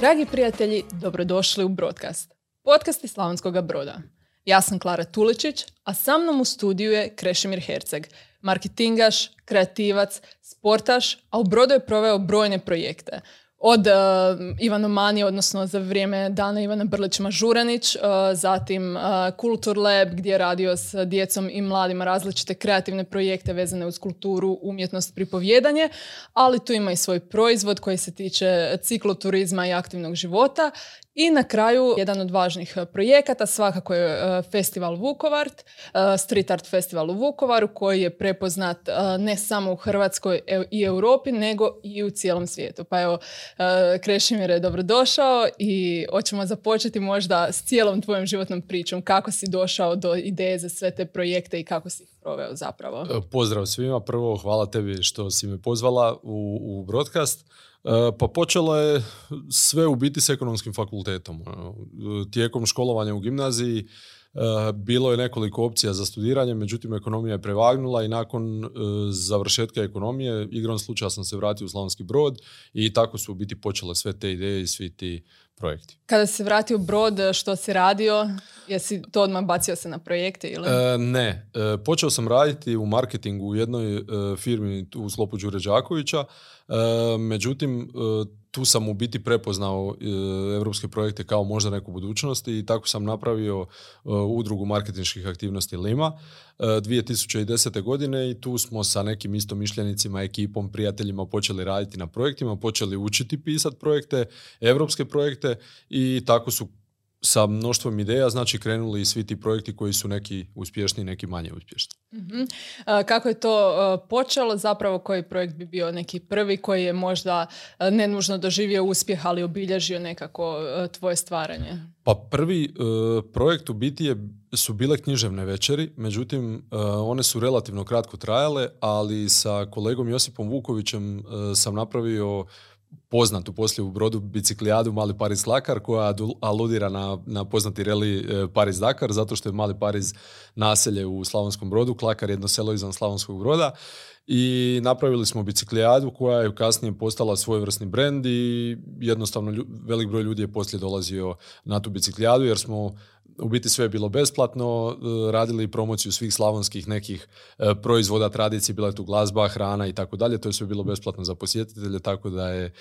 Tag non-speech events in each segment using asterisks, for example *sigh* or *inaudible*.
Dragi prijatelji, dobrodošli u Broadcast, podcast iz Slavonskog broda. Ja sam Klara Tuličić, a sa mnom u studiju je Krešimir Herceg, marketingaš, kreativac, sportaš, a u brodu je proveo brojne projekte od uh, Ivana Mani, odnosno za vrijeme dana Ivana Brlić-Mažuranić, uh, zatim uh, Kultur Lab gdje je radio s djecom i mladima različite kreativne projekte vezane uz kulturu, umjetnost, pripovjedanje, ali tu ima i svoj proizvod koji se tiče cikloturizma i aktivnog života i na kraju, jedan od važnih e, projekata svakako je e, festival Vukovart, e, Street Art Festival u Vukovaru koji je prepoznat ne samo u Hrvatskoj i Europi, nego i u cijelom svijetu. Pa evo, Krešimir je dobrodošao i hoćemo započeti možda s cijelom tvojom životnom pričom. Kako si došao do ideje za sve te projekte i kako si ih proveo zapravo? Pozdrav svima. Prvo, hvala tebi što si me pozvala u, u broadcast. E, pa počelo je sve u biti s ekonomskim fakultetom. Ono, tijekom školovanja u gimnaziji e, bilo je nekoliko opcija za studiranje, međutim ekonomija je prevagnula i nakon e, završetka ekonomije igrom slučaja sam se vratio u Slavonski brod i tako su u biti počele sve te ideje i svi ti projekti. Kada si vratio brod, što si radio? Jesi to odmah bacio se na projekte? Ili? ne. počeo sam raditi u marketingu u jednoj firmi u sklopu Đure Đakovića E, međutim, e, tu sam u biti prepoznao europske projekte kao možda neku budućnost i tako sam napravio e, udrugu marketinških aktivnosti Lima 2010. godine i tu smo sa nekim istomišljenicima, ekipom, prijateljima počeli raditi na projektima, počeli učiti pisati projekte, europske projekte i tako su sa mnoštvom ideja, znači krenuli svi ti projekti koji su neki uspješni, neki manje uspješni. uh kako je to počelo? Zapravo koji projekt bi bio neki prvi koji je možda ne nužno doživio uspjeh, ali obilježio nekako tvoje stvaranje? Pa prvi projekt u biti je, su bile književne večeri, međutim one su relativno kratko trajale, ali sa kolegom Josipom Vukovićem sam napravio poznatu poslije u brodu biciklijadu Mali Pariz Lakar koja aludira na, na poznati reli e, Pariz Dakar zato što je Mali Pariz naselje u Slavonskom brodu, Klakar jedno selo izvan Slavonskog broda. I napravili smo biciklijadu koja je kasnije postala svojevrsni brend i jednostavno velik broj ljudi je poslije dolazio na tu biciklijadu jer smo u biti sve je bilo besplatno, e, radili promociju svih slavonskih nekih e, proizvoda, tradicije, bila je tu glazba, hrana i tako dalje, to je sve bilo besplatno za posjetitelje, tako da je e,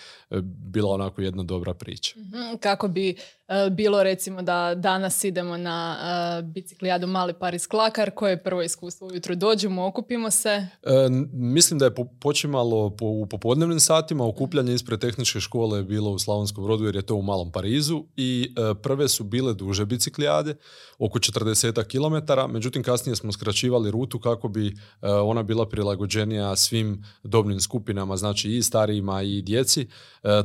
bila onako jedna dobra priča. Mhm, kako bi bilo recimo da danas idemo na biciklijadu Mali Paris Klakar, koje je prvo iskustvo ujutro dođemo, okupimo se? Mislim da je počimalo po, u popodnevnim satima, okupljanje ispred tehničke škole je bilo u Slavonskom rodu jer je to u Malom Parizu i prve su bile duže biciklijade, oko 40 km, međutim kasnije smo skraćivali rutu kako bi e, ona bila prilagođenija svim dobnim skupinama, znači i starijima i djeci, e,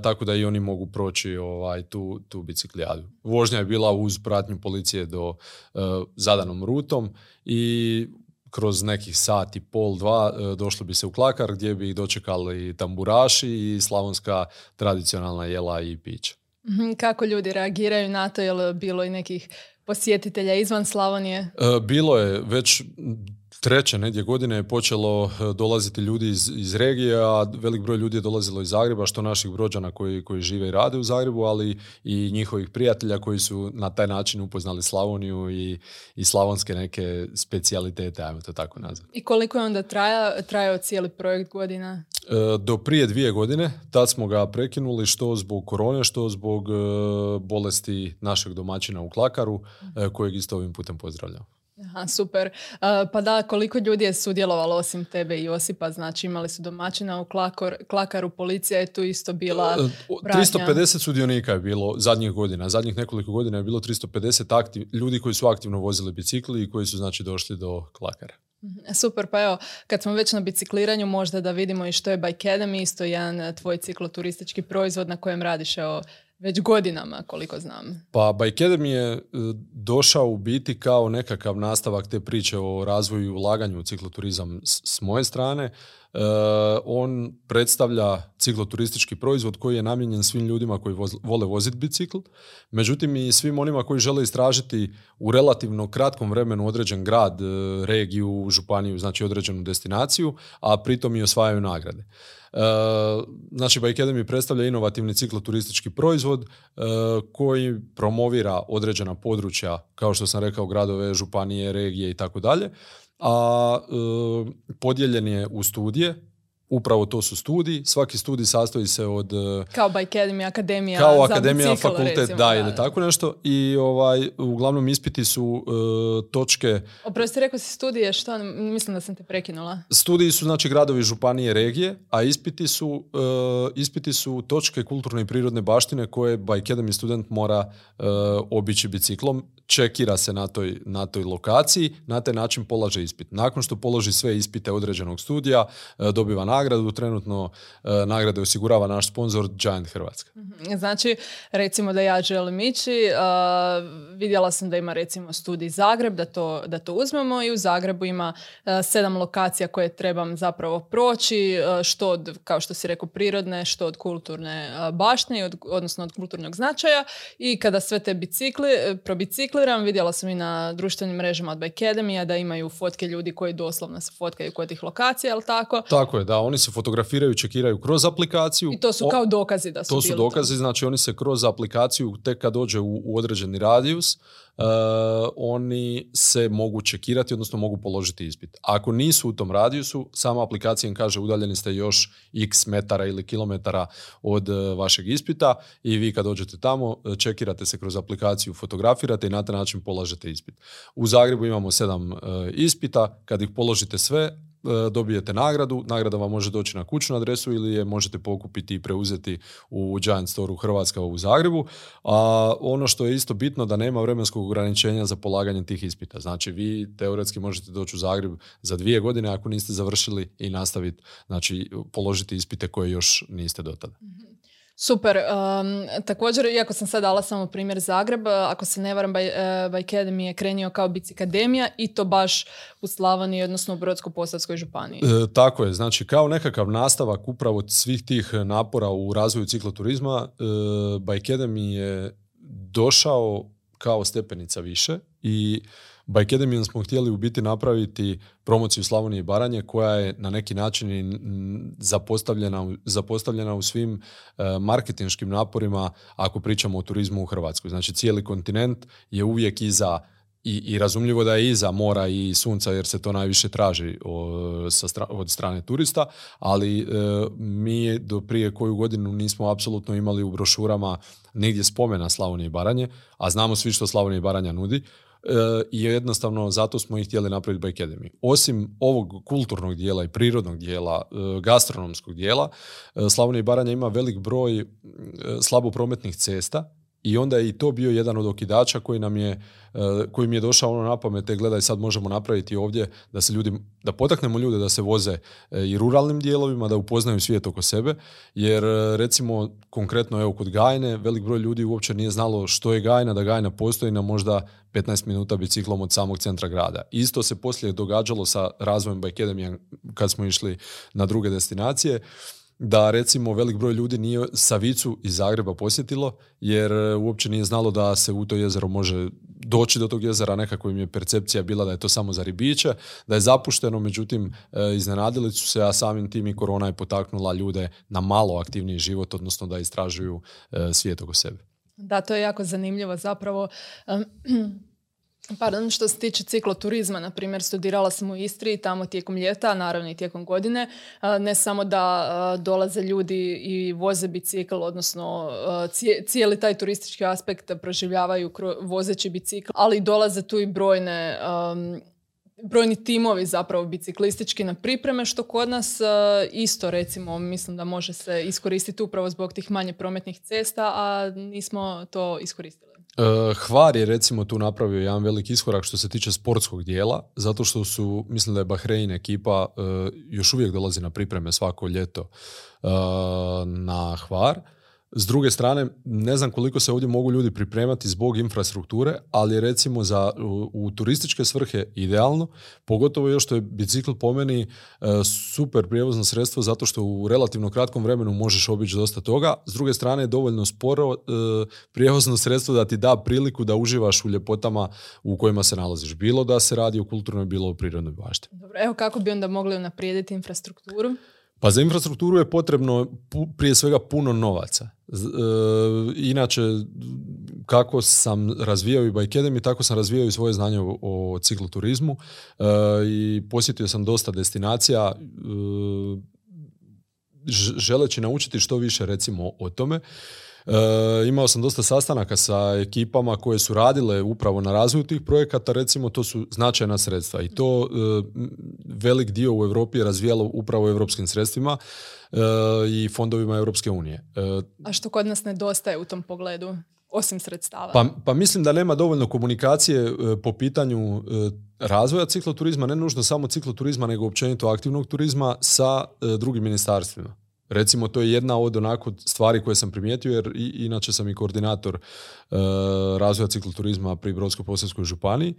tako da i oni mogu proći ovaj, tu, tu biciklijadu. Vožnja je bila uz pratnju policije do e, zadanom rutom i kroz nekih sati, pol, dva, došlo bi se u Klakar gdje bi dočekali tamburaši i slavonska tradicionalna jela i pića. Kako ljudi reagiraju na to? Je li bilo i nekih posjetitelja izvan Slavonije? E, bilo je već treće nedje godine je počelo e, dolaziti ljudi iz, iz regije, a velik broj ljudi je dolazilo iz Zagreba, što naših brođana koji, koji žive i rade u Zagrebu, ali i njihovih prijatelja koji su na taj način upoznali Slavoniju i, i slavonske neke specijalitete, ajmo to tako nazvati. I koliko je onda traja, trajao cijeli projekt godina? E, do prije dvije godine, tad smo ga prekinuli što zbog korone, što zbog bolesti našeg domaćina u Klakaru, kojeg isto ovim putem pozdravljam. Aha, super. pa da, koliko ljudi je sudjelovalo osim tebe i Josipa? Znači imali su domaćina u Klakor, Klakaru, policija je tu isto bila pratnja. 350 sudionika je bilo zadnjih godina. Zadnjih nekoliko godina je bilo 350 aktiv, ljudi koji su aktivno vozili bicikli i koji su znači došli do Klakara. Mhm, super, pa evo, kad smo već na bicikliranju, možda da vidimo i što je Bike Academy, isto jedan tvoj cikloturistički proizvod na kojem radiš evo, već godinama, koliko znam. Pa Academy je e, došao u biti kao nekakav nastavak te priče o razvoju i ulaganju u cikloturizam s moje strane. E, on predstavlja cikloturistički proizvod koji je namijenjen svim ljudima koji vole voziti bicikl, međutim i svim onima koji žele istražiti u relativno kratkom vremenu određen grad, e, regiju, županiju, znači određenu destinaciju, a pritom i osvajaju nagrade. Znači, Bike Academy predstavlja inovativni cikloturistički proizvod koji promovira određena područja, kao što sam rekao, gradove, županije, regije i tako dalje, a podijeljen je u studije, Upravo to su studiji. Svaki studij sastoji se od... E, kao by Academy, akademija Kao akademija, bicikl, fakultet, recimo, da, ili tako nešto. I ovaj, uglavnom ispiti su uh, točke... Oprosti, rekao si studije, što? Mislim da sam te prekinula. Studiji su, znači, gradovi, županije, regije, a ispiti su, uh, ispiti su točke kulturne i prirodne baštine koje by Academy student mora uh, obići biciklom čekira se na toj, na toj lokaciji, na taj način polaže ispit. Nakon što položi sve ispite određenog studija, e, dobiva nagradu, trenutno e, nagrade osigurava naš sponsor Giant Hrvatska. Mhm. Znači, recimo da ja želim ići, e, vidjela sam da ima recimo studij Zagreb, da to, da to uzmemo i u Zagrebu ima sedam lokacija koje trebam zapravo proći, što od, kao što si rekao, prirodne, što od kulturne baštine, odnosno od kulturnog značaja i kada sve te bicikli, probicikli recikliram. Vidjela sam i na društvenim mrežama od Academy da imaju fotke ljudi koji doslovno se fotkaju kod tih lokacija, ali tako? Tako je, da. Oni se fotografiraju, čekiraju kroz aplikaciju. I to su kao dokazi da su To su dokazi, znači oni se kroz aplikaciju tek kad dođe u, u određeni radijus, oni se mogu čekirati, odnosno mogu položiti ispit. Ako nisu u tom radijusu, sama aplikacija im kaže udaljeni ste još x metara ili kilometara od uh, vašeg ispita i vi kad dođete tamo, čekirate se kroz aplikaciju, fotografirate i na taj način polažete ispit. U Zagrebu imamo sedam ispita, kad ih položite sve, E, dobijete nagradu, nagrada vam može doći na kućnu adresu ili je možete pokupiti i preuzeti u Giant Store u Hrvatska u Zagrebu. A ono što je isto bitno da nema vremenskog ograničenja za polaganje tih ispita. Znači vi teoretski možete doći u Zagreb za dvije godine ako niste završili i nastaviti, znači položiti ispite koje još niste do tada. Mhm. Super. Um, također, iako sam sad dala samo primjer Zagreb, ako se ne varam, uh, Academy je krenio kao Bicikademija i to baš u Slavoniji, odnosno u Brodsko-Posavskoj županiji. E, tako je. Znači, kao nekakav nastavak upravo svih tih napora u razvoju cikloturizma, by Academy je došao kao stepenica više i By Academy smo htjeli u biti napraviti promociju Slavonije i Baranje koja je na neki način zapostavljena, zapostavljena u svim e, marketinškim naporima ako pričamo o turizmu u Hrvatskoj. Znači cijeli kontinent je uvijek iza i, i razumljivo da je iza mora i sunca jer se to najviše traži od strane turista, ali e, mi do prije koju godinu nismo apsolutno imali u brošurama nigdje spomena Slavonije i Baranje, a znamo svi što Slavonija i Baranja nudi i jednostavno zato smo ih htjeli napraviti by Academy. Osim ovog kulturnog dijela i prirodnog dijela, e, gastronomskog dijela, e, Slavonija i Baranja ima velik broj e, slabo prometnih cesta i onda je i to bio jedan od okidača koji nam je, koji mi je došao ono na pamet, gledaj sad možemo napraviti ovdje da se ljudi, da potaknemo ljude da se voze i ruralnim dijelovima, da upoznaju svijet oko sebe, jer recimo konkretno evo kod Gajne, velik broj ljudi uopće nije znalo što je Gajna, da Gajna postoji na možda 15 minuta biciklom od samog centra grada. Isto se poslije događalo sa razvojem Bike kad smo išli na druge destinacije da recimo velik broj ljudi nije Savicu iz Zagreba posjetilo jer e, uopće nije znalo da se u to jezero može doći do tog jezera, nekako im je percepcija bila da je to samo za ribiće, da je zapušteno, međutim e, iznenadili su se, a samim tim i korona je potaknula ljude na malo aktivniji život, odnosno da istražuju e, svijet oko sebe. Da, to je jako zanimljivo zapravo. Pardon, što se tiče cikloturizma, na primjer, studirala sam u Istri i tamo tijekom ljeta, naravno i tijekom godine, ne samo da dolaze ljudi i voze bicikl, odnosno cijeli taj turistički aspekt proživljavaju vozeći bicikl, ali dolaze tu i brojne brojni timovi zapravo biciklistički na pripreme, što kod nas isto recimo mislim da može se iskoristiti upravo zbog tih manje prometnih cesta, a nismo to iskoristili. Uh, Hvar je recimo tu napravio jedan veliki iskorak što se tiče sportskog dijela, zato što su, mislim da je Bahrein ekipa uh, još uvijek dolazi na pripreme svako ljeto na Hvar s druge strane, ne znam koliko se ovdje mogu ljudi pripremati zbog infrastrukture, ali recimo za, u, turističke svrhe idealno, pogotovo još što je bicikl po meni e, super prijevozno sredstvo zato što u relativno kratkom vremenu možeš obići dosta toga. S druge strane je dovoljno sporo e, prijevozno sredstvo da ti da priliku da uživaš u ljepotama u kojima se nalaziš. Bilo da se radi o kulturnoj, bilo o prirodnoj bašti. Dobro, evo kako bi onda mogli unaprijediti infrastrukturu? Pa za infrastrukturu je potrebno prije svega puno novaca. E, inače, kako sam razvijao i Bike Academy, tako sam razvijao i svoje znanje o, o cikloturizmu e, i posjetio sam dosta destinacija e, želeći naučiti što više recimo o tome. E, imao sam dosta sastanaka sa ekipama koje su radile upravo na razvoju tih projekata, recimo to su značajna sredstva i to e, velik dio u Europi je razvijalo upravo europskim sredstvima e, i fondovima Europske unije. A što kod nas nedostaje u tom pogledu? osim sredstava? Pa, pa mislim da nema dovoljno komunikacije po pitanju razvoja cikloturizma, ne nužno samo cikloturizma, nego općenito aktivnog turizma sa drugim ministarstvima. Recimo, to je jedna od onako stvari koje sam primijetio, jer inače sam i koordinator uh, razvoja cikloturizma pri Brodsko-posavskoj županiji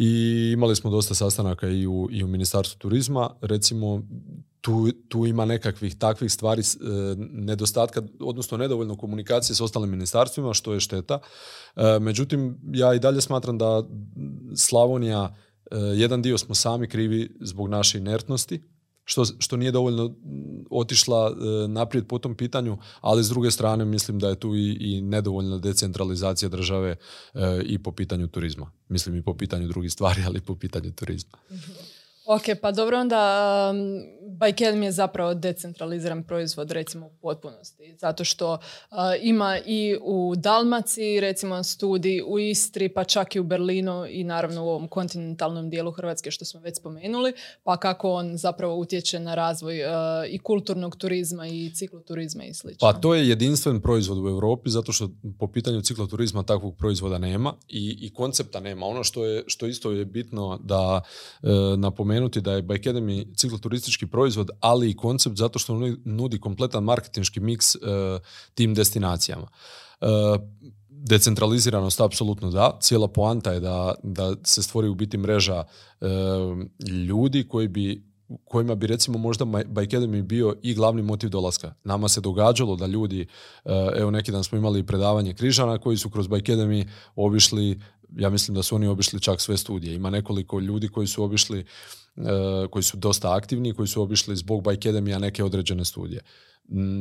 i imali smo dosta sastanaka i u, i u Ministarstvu turizma. Recimo, tu, tu ima nekakvih takvih stvari e, nedostatka, odnosno nedovoljno komunikacije s ostalim ministarstvima, što je šteta. E, međutim, ja i dalje smatram da Slavonija, jedan dio smo sami krivi zbog naše inertnosti, što, što nije dovoljno otišla e, naprijed po tom pitanju, ali s druge strane mislim da je tu i, i nedovoljna decentralizacija države e, i po pitanju turizma. Mislim i po pitanju drugih stvari, *laughs* ali i po pitanju turizma. Ok, pa dobro onda um, je zapravo decentraliziran proizvod recimo u potpunosti zato što uh, ima i u Dalmaciji recimo studij u Istri pa čak i u Berlinu i naravno u ovom kontinentalnom dijelu Hrvatske što smo već spomenuli pa kako on zapravo utječe na razvoj uh, i kulturnog turizma i cikloturizma i sl. Pa to je jedinstven proizvod u Europi zato što po pitanju cikloturizma takvog proizvoda nema i, i koncepta nema. Ono što je što isto je bitno da uh, spomenuti da je Bike Academy cikloturistički proizvod, ali i koncept zato što nudi kompletan marketinški miks uh, tim destinacijama. Uh, decentraliziranost apsolutno da. Cijela poanta je da, da se stvori u biti mreža e, ljudi koji bi kojima bi recimo možda Bike Academy bio i glavni motiv dolaska. Nama se događalo da ljudi, evo neki dan smo imali predavanje Križana koji su kroz Bike Academy obišli, ja mislim da su oni obišli čak sve studije. Ima nekoliko ljudi koji su obišli koji su dosta aktivni, koji su obišli zbog Academy neke određene studije.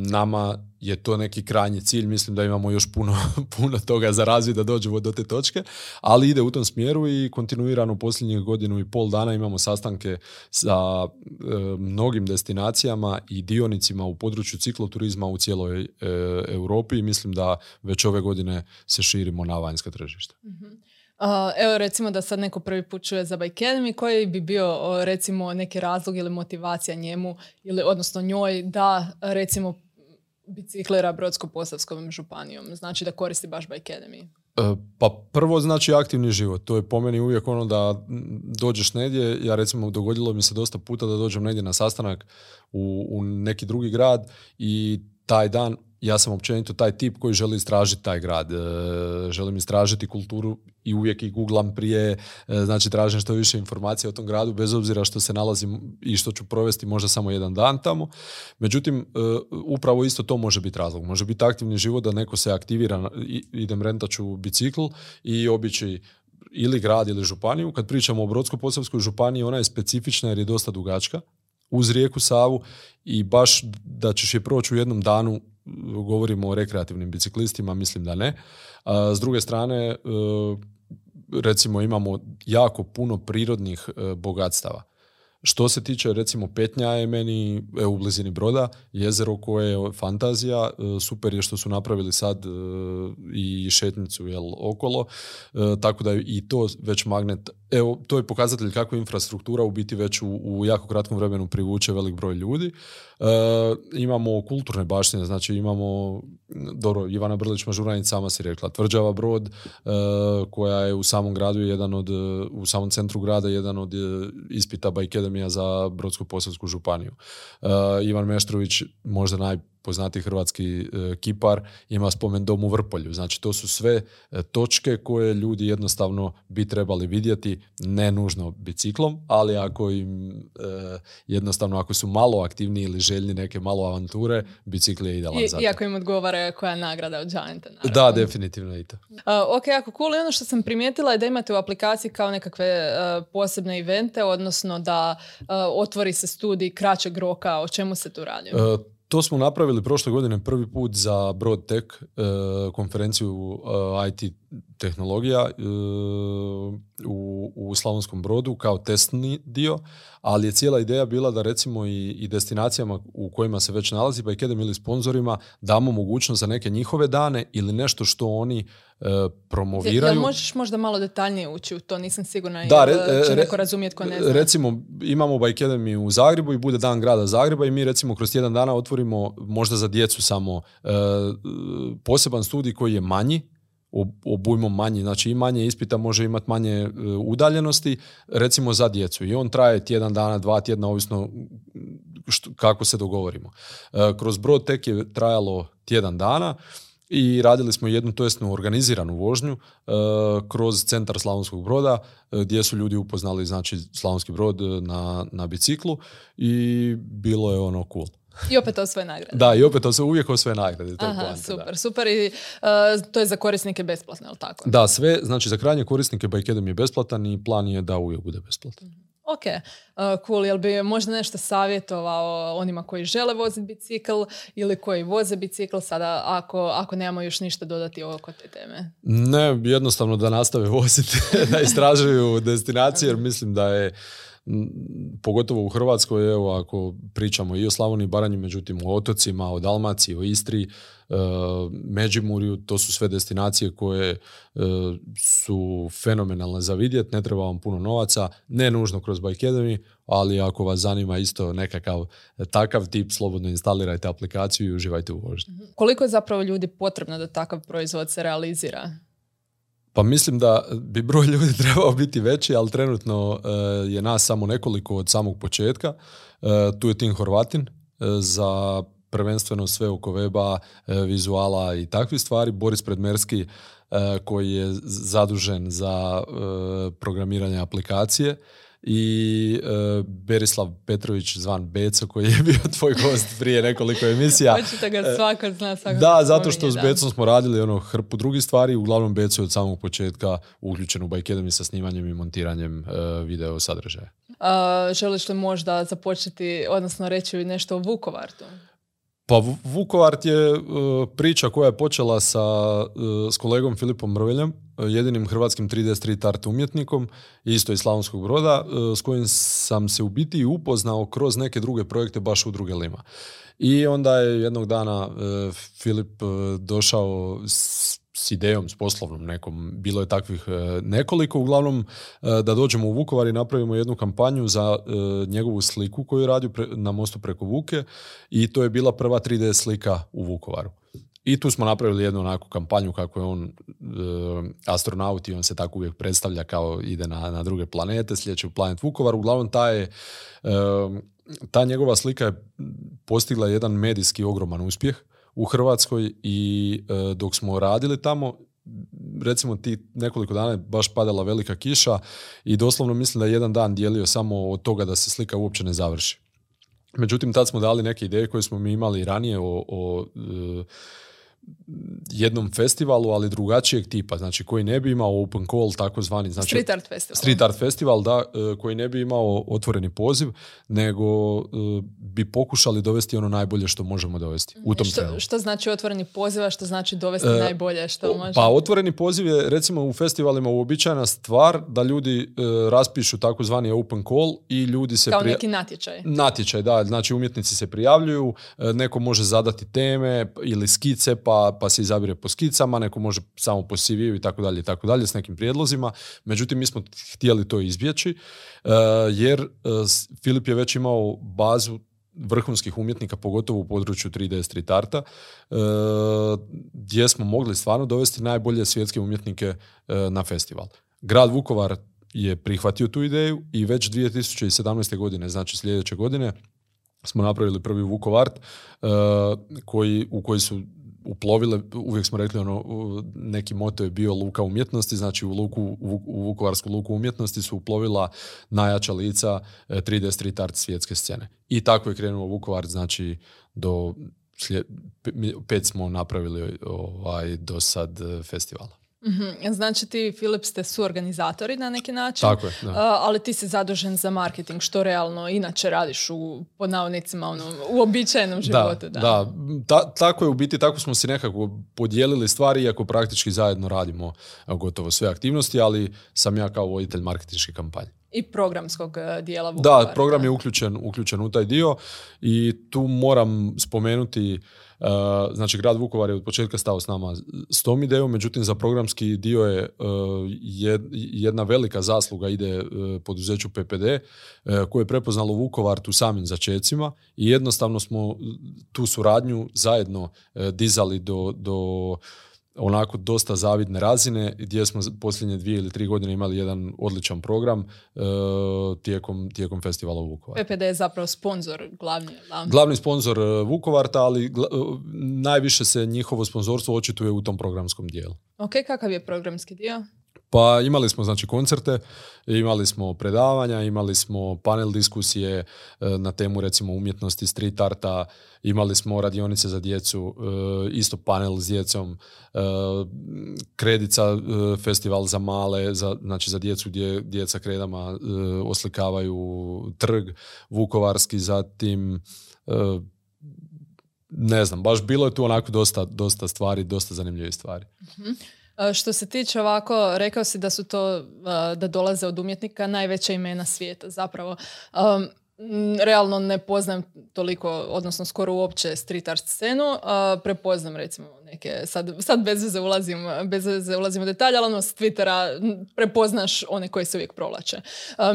Nama je to neki krajnji cilj, mislim da imamo još puno, *laughs* puno toga za razvoj da dođemo do te točke, ali ide u tom smjeru i kontinuirano posljednjih godinu i pol dana imamo sastanke sa e, mnogim destinacijama i dionicima u području cikloturizma u cijeloj e, Europi i mislim da već ove godine se širimo na vanjska tržišta. mm evo recimo da sad neko prvi put čuje za Bike koji bi bio recimo neki razlog ili motivacija njemu ili odnosno njoj da recimo biciklira Brodsko-Posavskom županijom, znači da koristi baš Bike Academy? E, pa prvo znači aktivni život. To je po meni uvijek ono da dođeš negdje, ja recimo dogodilo mi se dosta puta da dođem negdje na sastanak u, u neki drugi grad i taj dan ja sam općenito taj tip koji želi istražiti taj grad. E, želim istražiti kulturu i uvijek i googlam prije, e, znači tražim što više informacija o tom gradu, bez obzira što se nalazim i što ću provesti možda samo jedan dan tamo. Međutim, e, upravo isto to može biti razlog. Može biti aktivni život da neko se aktivira, idem rentaću bicikl i obići ili grad ili županiju. Kad pričamo o Brodsko-Posavskoj županiji, ona je specifična jer je dosta dugačka uz rijeku Savu i baš da ćeš je proći u jednom danu govorimo o rekreativnim biciklistima, mislim da ne. S druge strane, e, recimo imamo jako puno prirodnih e, bogatstava. Što se tiče recimo Petnja je meni evo, u blizini Broda, jezero koje je fantazija, e, super je što su napravili sad i šetnicu jel, okolo, tako da je i to već magnet, evo to je pokazatelj kako infrastruktura u biti već u, u jako kratkom vremenu privuče velik broj ljudi. Imamo kulturne baštine, znači imamo, dobro, Ivana Brlić Mažuranica sama si rekla, Tvrđava Brod, koja je u samom gradu jedan od, u samom centru grada jedan od ispita Bike Academy za Brodsko-posavsku županiju. Uh, Ivan Meštrović, možda naj poznati hrvatski e, kipar ima spomen dom u Vrpolju. Znači to su sve e, točke koje ljudi jednostavno bi trebali vidjeti, ne nužno biciklom, ali ako im jednostavno ako su malo aktivni ili željni neke malo avanture, bicikl je idealan I, za Iako im odgovara koja je nagrada od Gianta. Da, definitivno i to. ok, ako cool. I ono što sam primijetila je da imate u aplikaciji kao nekakve posebne evente, odnosno da otvori se studij kraćeg roka. O čemu se tu radi? To smo napravili prošle godine prvi put za BroadTech konferenciju IT tehnologija u, u Slavonskom brodu kao testni dio, ali je cijela ideja bila da recimo i, i destinacijama u kojima se već nalazi, pa i kedem ili sponzorima, damo mogućnost za neke njihove dane ili nešto što oni e, promoviraju. Jel možeš možda malo detaljnije ući u to? Nisam sigurna da, re, će neko razumjeti ko ne zna. Recimo, imamo Bike Academy u Zagrebu i bude dan grada Zagreba i mi recimo kroz tjedan dana otvorimo možda za djecu samo e, poseban studij koji je manji, obujmom manji, znači i manje ispita može imati manje e, udaljenosti, recimo za djecu. I on traje tjedan dana, dva tjedna, ovisno kako se dogovorimo. E, kroz brod tek je trajalo tjedan dana i radili smo jednu tjesnu organiziranu vožnju e, kroz centar Slavonskog broda gdje su ljudi upoznali znači Slavonski brod na, na biciklu i bilo je ono cool. I opet osvoje nagrade. Da, i opet se uvijek osvoje nagrade. To Aha, super, super. I uh, to je za korisnike besplatno, li tako? Da, sve, znači za krajnje korisnike Bike je besplatan i plan je da uvijek bude besplatan. Mhm. Ok, uh, cool. Jel bi možda nešto savjetovao onima koji žele voziti bicikl ili koji voze bicikl sada ako, ako nemamo još ništa dodati oko te teme? Ne, jednostavno da nastave voziti, *laughs* da istražuju destinacije jer mislim da je pogotovo u Hrvatskoj, evo ako pričamo i o Slavoniji Baranji, međutim o otocima, o Dalmaciji, o Istri, e, Međimurju, to su sve destinacije koje e, su fenomenalne za vidjet, ne treba vam puno novaca, ne nužno kroz Bike ali ako vas zanima isto nekakav takav tip, slobodno instalirajte aplikaciju i uživajte u vožnji. Koliko je zapravo ljudi potrebno da takav proizvod se realizira? Pa mislim da bi broj ljudi *laughs* trebao biti veći, ali trenutno e, je nas samo nekoliko od samog početka. E, tu je Tim Horvatin e, za prvenstveno sve oko weba, vizuala i takvih stvari. Boris Predmerski koji je zadužen za programiranje aplikacije i uh, Berislav Petrović zvan Beco koji je *laughs* bio tvoj gost prije nekoliko emisija. Očito ga svako zna, svako Da, zato što s Becom smo radili ono hrpu drugih stvari, uglavnom Beco je od samog početka uključen u Bike sa snimanjem i montiranjem uh, video sadržaja. Uh, želiš li možda započeti, odnosno reći nešto o Vukovartu? Pa Vukovart je e, priča koja je počela sa, e, s kolegom Filipom Mrveljem, e, jedinim hrvatskim 3D street art umjetnikom, isto iz Slavonskog broda, s kojim sam se u biti upoznao kroz neke druge projekte baš u druge Lima. I onda je jednog dana Filip došao s s idejom, s poslovnom nekom, bilo je takvih e, nekoliko, uglavnom e, da dođemo u Vukovar i napravimo jednu kampanju za e, njegovu sliku koju je radio na mostu preko Vuke i to je bila prva 3D slika u Vukovaru. I tu smo napravili jednu onako kampanju kako je on astronaut i on se tako uvijek predstavlja kao ide na, na druge planete, sljedeći u planet Vukovar. Uglavnom ta je ta njegova slika je postigla jedan medijski ogroman uspjeh u Hrvatskoj i e, dok smo radili tamo, recimo ti nekoliko dana je baš padala velika kiša i doslovno mislim da je jedan dan dijelio samo od toga da se slika uopće ne završi. Međutim, tad smo dali neke ideje koje smo mi imali ranije o, o e, jednom festivalu, ali drugačijeg tipa, znači koji ne bi imao open call, takozvani, znači street art festival. Street art festival, da, e, koji ne bi imao otvoreni poziv, nego e, bi pokušali dovesti ono najbolje što možemo dovesti u tom što, Što znači otvoreni poziv, a što znači dovesti e, najbolje što može? Pa otvoreni poziv je recimo u festivalima uobičajena stvar da ljudi raspišu takozvani open call i ljudi se... Kao neki natječaj. Natječaj, da, znači umjetnici se prijavljuju, neko može zadati teme ili skice, pa pa, se izabire po skicama, neko može samo po cv i tako dalje i tako dalje s nekim prijedlozima. Međutim, mi smo htjeli to izbjeći uh, jer uh, Filip je već imao bazu vrhunskih umjetnika, pogotovo u području 3D street arta, uh, gdje smo mogli stvarno dovesti najbolje svjetske umjetnike na festival. Grad Vukovar je prihvatio tu ideju i već 2017. godine, znači sljedeće godine, smo napravili prvi Vukovart koji, u koji su uplovile, uvijek smo rekli ono, neki moto je bio luka umjetnosti, znači u, luku, u, Vukovarsku luku umjetnosti su uplovila najjača lica 3D street art svjetske scene. I tako je krenuo Vukovar, znači do pet smo napravili ovaj, do sad festivala. Mm-hmm. Znači ti, Filip, ste suorganizatori na neki način, Tako je, ali ti si zadužen za marketing, što realno inače radiš u, pod navodnicima, ono, u običajnom životu. Da, da. da. tako je u biti, tako smo si nekako podijelili stvari, iako praktički zajedno radimo gotovo sve aktivnosti, ali sam ja kao voditelj marketinške kampanje. I programskog e, dijela Da, program je uključen, uključen u taj dio i tu moram spomenuti Uh, znači, grad Vukovar je od početka stao s nama s tom idejom, međutim za programski dio je uh, jedna velika zasluga ide uh, poduzeću PPD koje je prepoznalo Vukovar tu samim začecima i jednostavno smo tu suradnju zajedno dizali do, do onako dosta zavidne razine gdje smo posljednje dvije ili tri godine imali jedan odličan program uh, tijekom, tijekom festivala u Vukovaru. PPD je zapravo sponsor glavni. Glavni sponsor uh, Vukovarta, ali uh, najviše se njihovo sponzorstvo očituje u tom programskom dijelu. Ok, kakav je programski dio? Pa imali smo znači koncerte, imali smo predavanja, imali smo panel diskusije e, na temu recimo umjetnosti street arta, imali smo radionice za djecu, e, isto panel s djecom, e, kredica festival za male, za, znači za djecu gdje djeca kredama oslikavaju trg vukovarski, zatim ne znam, baš bilo je tu onako dosta, dosta stvari, dosta zanimljivih stvari. Mhm. Što se tiče ovako, rekao si da su to, da dolaze od umjetnika najveća imena svijeta zapravo. Realno ne poznam toliko, odnosno skoro uopće street art scenu. Prepoznam recimo neke, sad, sad bez veze ulazim, bez veze ulazim u detalje, ali ono s Twittera prepoznaš one koji se uvijek provlače.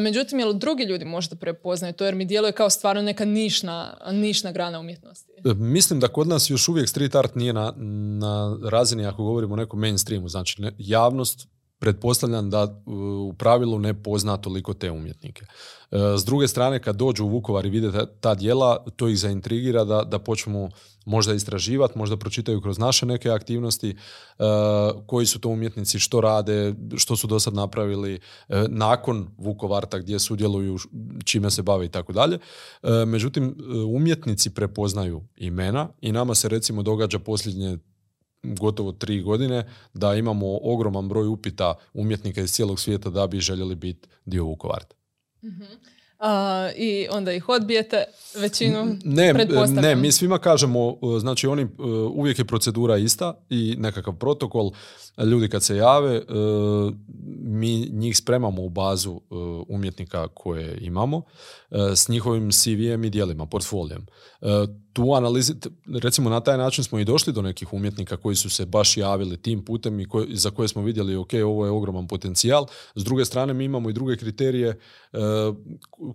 Međutim, jel drugi ljudi možda prepoznaju to jer mi djeluje kao stvarno neka nišna, nišna grana umjetnosti? E, mislim da kod nas još uvijek street art nije na, na razini ako govorimo o nekom mainstreamu. Znači, javnost pretpostavljam da u pravilu ne pozna toliko te umjetnike. E, s druge strane, kad dođu u Vukovar i vide ta, ta dijela, to ih zaintrigira da, da počnu možda istraživati, možda pročitaju kroz naše neke aktivnosti, e, koji su to umjetnici, što rade, što su do sad napravili e, nakon Vukovarta gdje sudjeluju, čime se bave i tako dalje. Međutim, umjetnici prepoznaju imena i nama se recimo događa posljednje gotovo tri godine da imamo ogroman broj upita umjetnika iz cijelog svijeta da bi željeli biti dio Vukovarta. mm I onda ih odbijete većinu, ne, ne, mi svima kažemo, znači oni, uvijek je procedura ista i nekakav protokol, ljudi kad se jave, e, mi njih spremamo u bazu e, umjetnika koje imamo e, s njihovim CV-em i dijelima, portfolijem. Tu analizi, recimo na taj način smo i došli do nekih umjetnika koji su se baš javili tim putem i za koje smo vidjeli ok, ovo je ogroman potencijal. S druge strane mi imamo i druge kriterije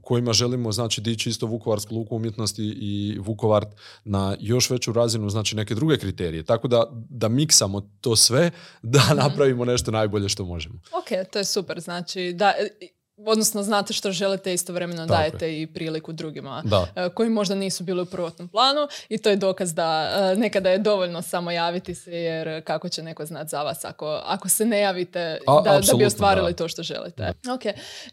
kojima želimo znači dići isto Vukovarsku luku umjetnosti i Vukovar na još veću razinu, znači neke druge kriterije. Tako da, da miksamo to sve *laughs* da mhm. napravimo nešto najbolje što možemo. Ok, to je super. Znači, da, odnosno znate što želite istovremeno dajete i priliku drugima e, koji možda nisu bili u prvotnom planu i to je dokaz da e, nekada je dovoljno samo javiti se jer kako će neko znati za vas ako, ako se ne javite da, da bi ostvarili to što želite. Ok,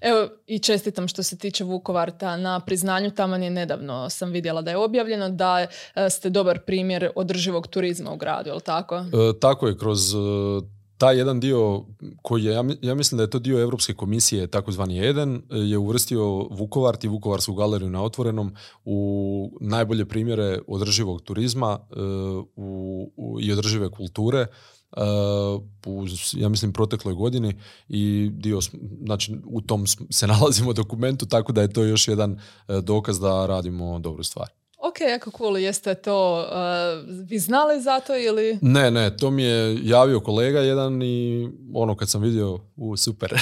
evo i čestitam što se tiče Vukovarta na priznanju, tamo je nedavno sam vidjela da je objavljeno da e, ste dobar primjer održivog turizma u gradu, je li tako? tako je, kroz taj jedan dio koji je, ja mislim da je to dio Europske komisije, takozvani jedan, je uvrstio Vukovart i Vukovarsku galeriju na otvorenom u najbolje primjere održivog turizma e, u, i održive kulture e, u, ja mislim, protekloj godini i dio, znači, u tom se *laughs* nalazimo dokumentu, tako da je to još jedan e, dokaz da radimo dobru stvar. Ok, jako cool. Jeste to, uh, vi znali za to ili? Ne, ne, to mi je javio kolega jedan i ono kad sam vidio, u super.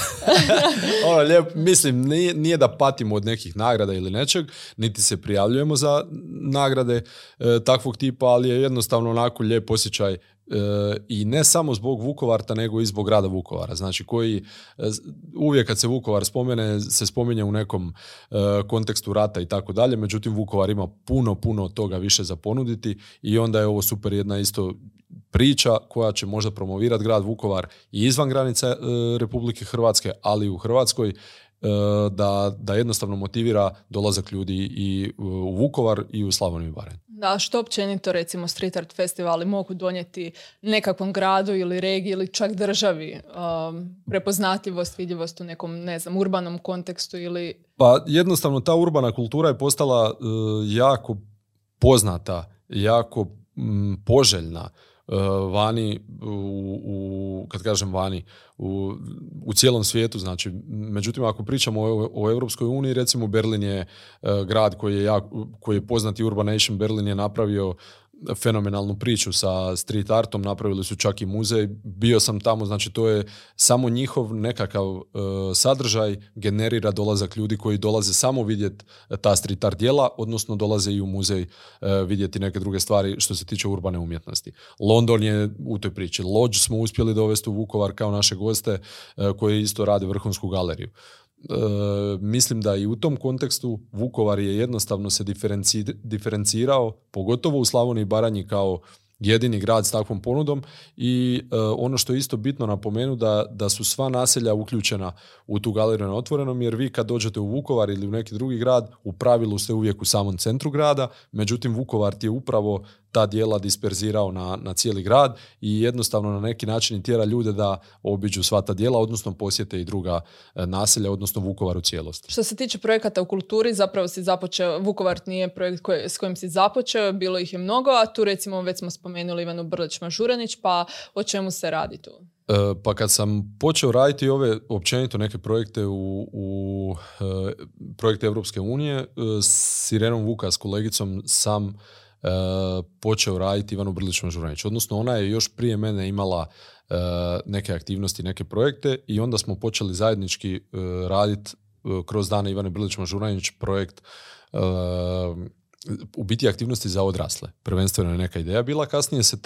*laughs* ono, lijep, mislim, nije, nije, da patimo od nekih nagrada ili nečeg, niti se prijavljujemo za nagrade e, takvog tipa, ali je jednostavno onako lijep osjećaj i ne samo zbog Vukovarta, nego i zbog grada Vukovara. Znači, koji uvijek kad se Vukovar spomene, se spominje u nekom kontekstu rata i tako dalje, međutim Vukovar ima puno, puno toga više za ponuditi i onda je ovo super jedna isto priča koja će možda promovirati grad Vukovar i izvan granica e, Republike Hrvatske, ali i u Hrvatskoj e, da, da jednostavno motivira dolazak ljudi i u Vukovar i u Slavoniju i Baranj. Da, što općenito recimo street art festivali mogu donijeti nekakvom gradu ili regiji ili čak državi um, prepoznatljivost, vidljivost u nekom, ne znam, urbanom kontekstu ili... Pa jednostavno ta urbana kultura je postala e, jako poznata, jako poželjna. E, vani, u, u, kad kažem vani, u, u cijelom svijetu. Znači, međutim, ako pričamo o, o Europskoj uniji, recimo Berlin je e, grad koji je, jak, koji je poznati Urban Nation, Berlin je napravio fenomenalnu priču sa street artom, napravili su čak i muzej, bio sam tamo, znači to je samo njihov nekakav e, sadržaj generira dolazak ljudi koji dolaze samo vidjeti ta street art djela, odnosno dolaze i u muzej e, vidjeti neke druge stvari što se tiče urbane umjetnosti. London je u toj priči. Lodge smo uspjeli dovesti u Vukovar kao naše goste e, koji isto rade vrhunsku galeriju. E, mislim da i u tom kontekstu Vukovar je jednostavno se diferenci, diferencirao, pogotovo u Slavoniji i Baranji kao jedini grad s takvom ponudom. I e, ono što je isto bitno napomenu da, da su sva naselja uključena u tu galeriju na otvorenom jer vi kad dođete u Vukovar ili u neki drugi grad u pravilu ste uvijek u samom centru grada, međutim Vukovar ti je upravo ta dijela disperzirao na, na cijeli grad i jednostavno na neki način tjera ljude da obiđu sva ta dijela, odnosno posjete i druga e, naselja, odnosno Vukovar u cijelosti. Što se tiče projekata u kulturi, zapravo si započeo, Vukovar nije projekt koji, s kojim si započeo, bilo ih je mnogo, a tu recimo već smo spomenuli Ivanu Brlić-Mažuranić, pa o čemu se radi tu? E, pa kad sam počeo raditi ove općenito neke projekte u, u e, projekte Europske unije, s Irenom Vuka s kolegicom sam počeo raditi Ivanu Brlić Mažuranić. Odnosno ona je još prije mene imala e, neke aktivnosti, neke projekte i onda smo počeli zajednički e, raditi kroz dane Ivane Brlić Mažuranić projekt u biti aktivnosti za odrasle. Prvenstveno je neka ideja bila, kasnije se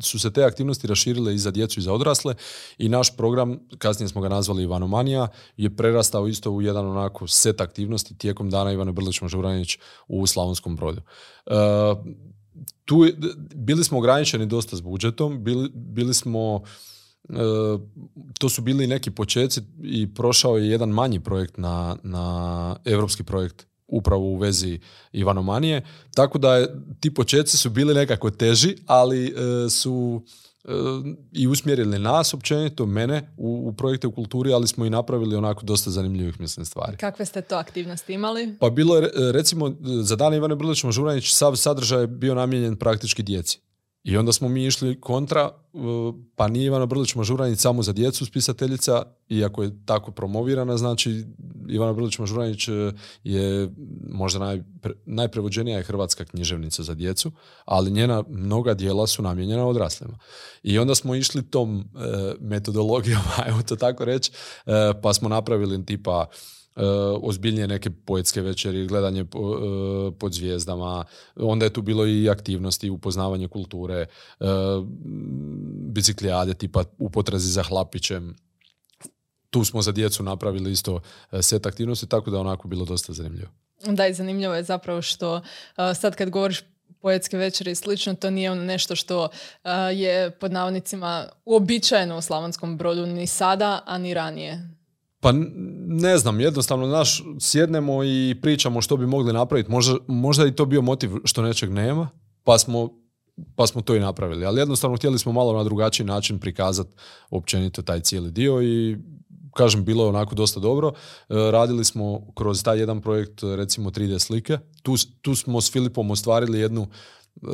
su se te aktivnosti raširile i za djecu i za odrasle i naš program, kasnije smo ga nazvali Ivanomanija, je prerastao isto u jedan onako set aktivnosti tijekom dana Ivana Brlić Mažuranić u Slavonskom brodu. Uh, tu bili smo ograničeni dosta s budžetom, bili, bili smo e, to su bili neki počeci i prošao je jedan manji projekt na, na europski projekt upravo u vezi Ivanomanije. Tako da je, ti početci su bili nekako teži, ali e, su e, i usmjerili nas općenito, mene u, u projekte u kulturi, ali smo i napravili onako dosta zanimljivih mislim stvari. Kakve ste to aktivnosti imali? Pa bilo je recimo za dan Ivane Brlić Mažuranić sav sadržaj je bio namijenjen praktički djeci. I onda smo mi išli kontra, pa nije Ivana Brlić Mažuranić samo za djecu spisateljica, iako je tako promovirana, znači Ivana Brlić Mažuranić e, je možda naj, najprevođenija je hrvatska književnica za djecu, ali njena mnoga dijela su namijenjena odraslima. I onda smo išli tom e, metodologijom, *laughs* ajmo to tako reći, e, pa smo napravili tipa ozbiljnije neke poetske večeri, gledanje uh, pod zvijezdama, onda je tu bilo i aktivnosti, upoznavanje kulture, uh, biciklijade tipa u potrazi za hlapićem. Tu smo za djecu napravili isto set aktivnosti, tako da onako bilo dosta zanimljivo. Da, i zanimljivo je zapravo što sad kad govoriš poetske večeri i slično, to nije ono nešto što je pod navodnicima uobičajeno u Slavonskom brodu ni sada, a ni ranije. Pa ne znam, jednostavno naš sjednemo i pričamo što bi mogli napraviti. Možda, možda i to bio motiv što nečeg nema, pa smo, pa smo to i napravili. Ali jednostavno htjeli smo malo na drugačiji način prikazati općenito taj cijeli dio i kažem, bilo je onako dosta dobro. E, radili smo kroz taj jedan projekt, recimo 3D slike. Tu, tu smo s Filipom ostvarili jednu e,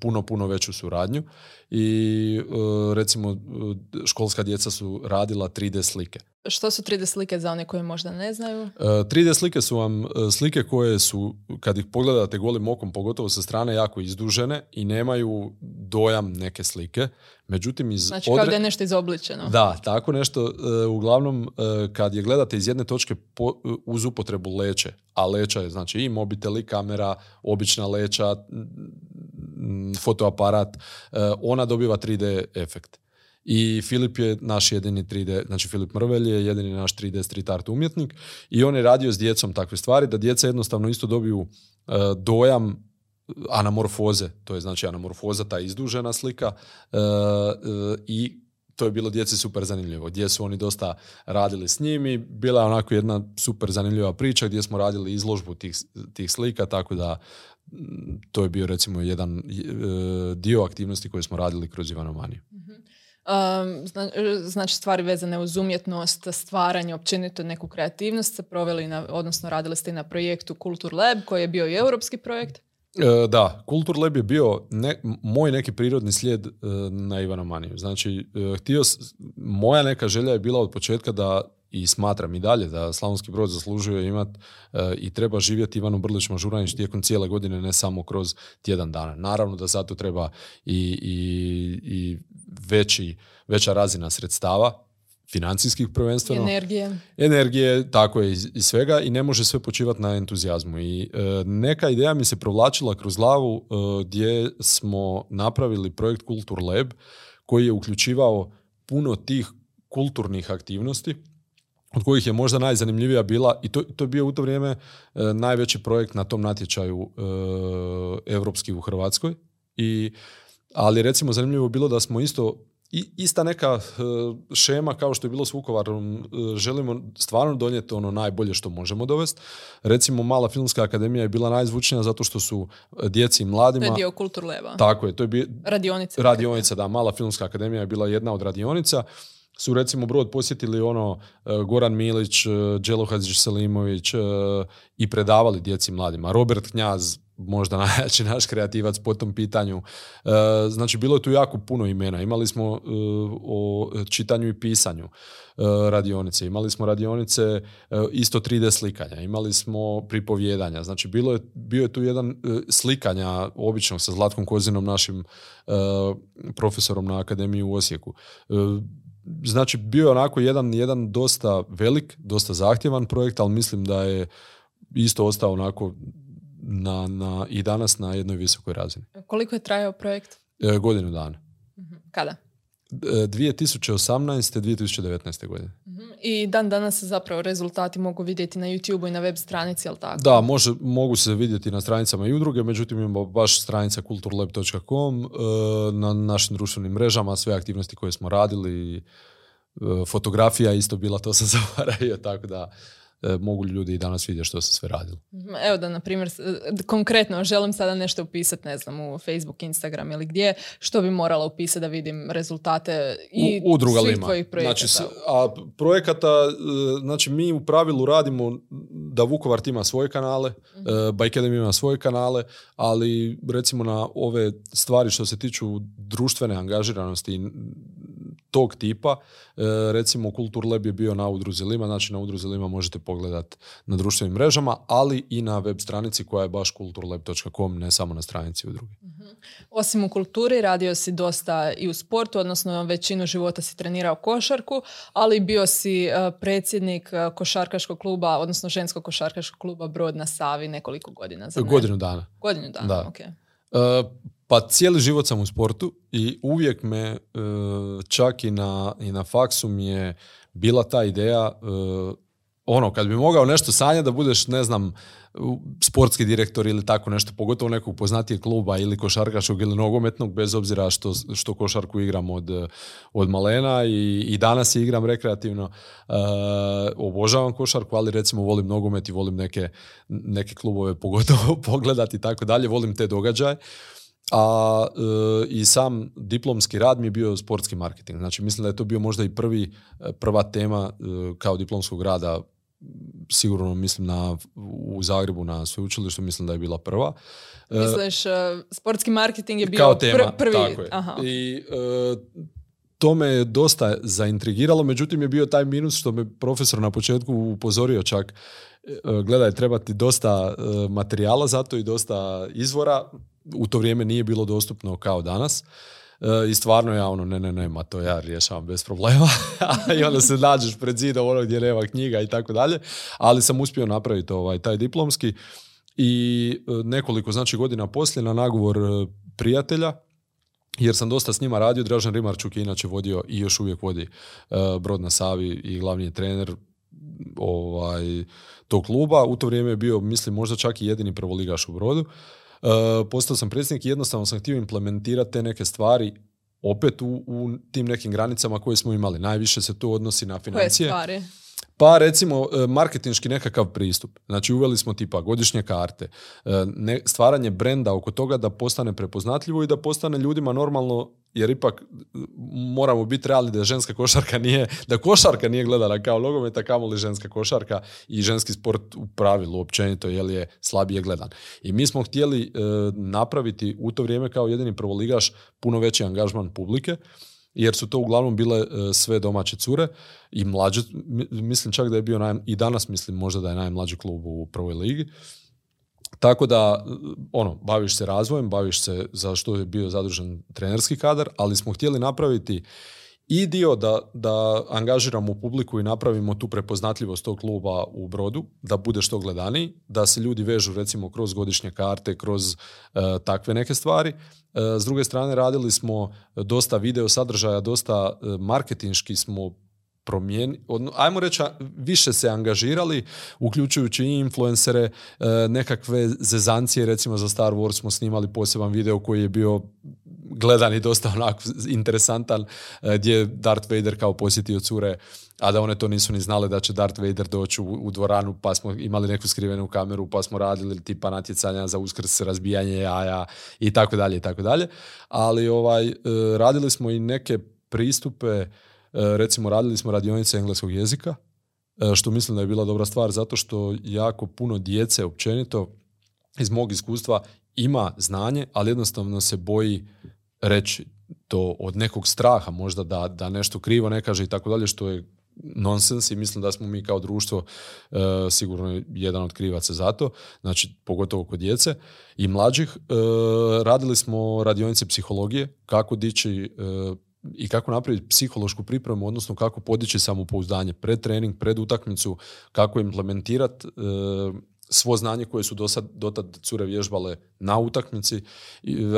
puno, puno veću suradnju i e, recimo školska djeca su radila 3D slike. Što su 3D slike za one koje možda ne znaju? 3D e, slike su vam e, slike koje su, kad ih pogledate golim okom, pogotovo sa strane, jako izdužene i nemaju dojam neke slike. Međutim, iz Znači kao da je nešto izobličeno. Da, tako nešto. e, uglavnom, e, kad je gledate iz jedne točke po- uz upotrebu leće, a leća je znači i mobitel i kamera, obična leća, fotoaparat, e, ona dobiva 3D efekt. I Filip je naš jedini 3D, znači Filip Mrvelj je jedini naš 3D street art umjetnik i on je radio s djecom takve stvari da djeca jednostavno isto dobiju e, dojam anamorfoze, to je znači anamorfoza, ta izdužena slika e, e, i to je bilo djeci super zanimljivo, gdje su oni dosta radili s njim i bila je onako jedna super zanimljiva priča gdje smo radili izložbu tih, tih slika, tako da to je bio recimo jedan e, dio aktivnosti koje smo radili kroz Ivanomaniju. Um, zna- znači stvari vezane uz umjetnost, stvaranje, općenito neku kreativnost ste proveli, na, odnosno radili ste i na projektu Kultur Lab koji je bio i europski projekt. E, da, Kultur Lab je bio ne- moj neki prirodni slijed e, na Ivanomaniju. Znači, e, htio, moja neka želja je bila od početka da i smatram i dalje da Slavonski Brod zaslužuje imati i treba živjeti Ivanu Brlić Mažuranić tijekom cijele godine, ne samo kroz tjedan dana. Naravno da zato treba i, i, i veći, veća razina sredstava, financijskih prvenstveno Energije. energije, tako je i- i svega i ne može sve počivati na entuzijazmu. I e, neka ideja mi se provlačila kroz glavu e, gdje smo napravili projekt Kultur Lab koji je uključivao puno tih kulturnih aktivnosti od kojih je možda najzanimljivija bila i to, to je bio u to vrijeme e, najveći projekt na tom natječaju e, europski u Hrvatskoj i ali recimo zanimljivo bilo da smo isto i, ista neka e, šema kao što je bilo s Vukovarom, e, želimo stvarno donijeti ono najbolje što možemo dovesti. Recimo Mala filmska akademija je bila najzvučnija zato što su djeci i To mladima... je dio Kultur Laba. Tako je, to je bio, Radionice. radionica, da, Mala filmska akademija je bila jedna od radionica. Su recimo Brod posjetili ono e, Goran Milić, e, Đelo Selimović e, i predavali djeci mladima. Robert Knjaz, možda *laughs* najjači naš kreativac po tom pitanju. Znači, bilo je tu jako puno imena. Imali smo o čitanju i pisanju radionice. Imali smo radionice isto 3D slikanja. Imali smo pripovjedanja. Znači, bilo je, bio je tu jedan slikanja običnog sa Zlatkom Kozinom, našim profesorom na Akademiji u Osijeku. Znači, bio je onako jedan, jedan dosta velik, dosta zahtjevan projekt, ali mislim da je isto ostao onako na, na, i danas na jednoj visokoj razini. Koliko je trajao projekt? E, godinu dana. Kada? E, 2018. 2019. godine. Mhm. I dan danas se zapravo rezultati mogu vidjeti na YouTube i na web stranici, jel tako? Da, može, mogu se vidjeti na stranicama i udruge, međutim imamo baš stranica kulturlab.com, e, na našim društvenim mrežama, sve aktivnosti koje smo radili, e, fotografija isto bila, to sam *laughs* zaboravio, tako da mogu ljudi i danas vidjeti što se sve radilo. Mhm. Evo da, na primjer, s- konkretno želim sada nešto upisati, ne znam, u Facebook, Instagram ili gdje, što bi morala upisati da vidim rezultate i U- udruga svih Lima. tvojih projekata. Znači, a projekata, e, znači mi u pravilu radimo da Vukovar ima svoje kanale, mm Mhm. ima svoje kanale, ali recimo na ove stvari što se tiču društvene angažiranosti i tog tipa, e, recimo Kultur Lab je bio na Udruzi Lima, znači na Udruzi Lima možete pogledat na društvenim mrežama, ali i na web stranici koja je baš kulturlab.com, ne samo na stranici udruge. Osim u kulturi, radio si dosta i u sportu, odnosno većinu života si trenirao košarku, ali bio si eh, predsjednik eh, košarkaškog kluba, odnosno ženskog košarkaškog kluba Brod na Savi nekoliko godina. Za Godinu dana. Godinu dana, Da. ok. E, pa cijeli život sam u sportu i uvijek me e, čak i na, i na faksu mi je bila ta ideja e, ono, kad bi mogao nešto sanjati da budeš, ne znam, sportski direktor ili tako nešto, pogotovo nekog poznatijeg kluba ili košarkaškog ili nogometnog, bez obzira što, što košarku igram od, od malena i, i danas je igram rekreativno. E, obožavam košarku, ali recimo volim nogomet i volim neke, neke klubove pogotovo *laughs* pogledati i tako dalje, volim te događaje. A e, i sam diplomski rad mi je bio sportski marketing. Znači mislim da je to bio možda i prvi, e, prva tema e, kao diplomskog rada sigurno mislim na, u Zagrebu na sveučilištu, mislim da je bila prva. E, Misliš, eh, sportski marketing je bio kao tema, pr- prvi... tako je. Aha. I e, to me je dosta zaintrigiralo, međutim je bio taj minus što me profesor na početku upozorio čak e, gledaj, treba ti dosta e, materijala za to i dosta izvora. U to vrijeme nije bilo dostupno kao danas. E, I stvarno ja ono, ne, ne, ne, ma to ja rješavam bez problema. *laughs* I onda se nađeš pred zidom ono gdje nema knjiga i tako dalje. Ali sam uspio napraviti ovaj, taj diplomski. I nekoliko znači godina poslije na nagovor prijatelja jer sam dosta s njima radio. Dražan Rimarčuk je inače vodio i još uvijek vodi uh, Brod na Savi i glavni je trener ovaj, tog kluba. U to vrijeme je bio, mislim, možda čak i jedini prvoligaš u Brodu. Uh, postao sam predsjednik i jednostavno sam htio implementirati te neke stvari opet u, u tim nekim granicama koje smo imali. Najviše se to odnosi na financije. Koje stvari? Pa recimo e, marketinški nekakav pristup. Znači uveli smo tipa godišnje karte, e, stvaranje brenda oko toga da postane prepoznatljivo i da postane ljudima normalno jer ipak moramo biti realni da ženska košarka nije, da košarka nije gledana kao nogometa, kamo li ženska košarka i ženski sport u pravilu općenito jer je slabije gledan. I mi smo htjeli e, napraviti u to vrijeme kao jedini prvoligaš puno veći angažman publike jer su to uglavnom bile e, sve domaće cure i mlađe, mislim čak da je bio naj, i danas mislim možda da je najmlađi klub u prvoj ligi. Tako da, e, ono, baviš se razvojem, baviš se za što je bio zadužen trenerski kadar, ali smo htjeli napraviti i dio da, da angažiramo publiku i napravimo tu prepoznatljivost tog kluba u brodu, da bude što gledaniji, da se ljudi vežu recimo kroz godišnje karte, kroz e, takve neke stvari. E, s druge strane radili smo dosta video sadržaja, dosta e, marketinški smo promijeni, ajmo reći, više se angažirali, uključujući i influencere, nekakve zezancije, recimo za Star Wars smo snimali poseban video koji je bio gledan i dosta onako interesantan e, gdje je Darth Vader kao posjetio cure a da one to nisu ni znale da će Darth Vader doći u, u dvoranu pa smo imali neku skrivenu kameru pa smo radili tipa natjecanja za uskrs razbijanje jaja i tako dalje i tako dalje. Ali ovaj e, radili smo i neke pristupe e, recimo radili smo radionice engleskog jezika što mislim da je bila dobra stvar zato što jako puno djece općenito iz mog iskustva ima znanje, ali jednostavno se boji reći to od nekog straha možda da, da nešto krivo ne kaže i tako dalje, što je nonsens i mislim da smo mi kao društvo e, sigurno jedan od krivaca za to, znači pogotovo kod djece i mlađih. E, radili smo radionice psihologije, kako dići e, i kako napraviti psihološku pripremu, odnosno kako podići samopouzdanje pred trening, pred utakmicu, kako implementirati svo znanje koje su dosad, dotad cure vježbale na utakmici,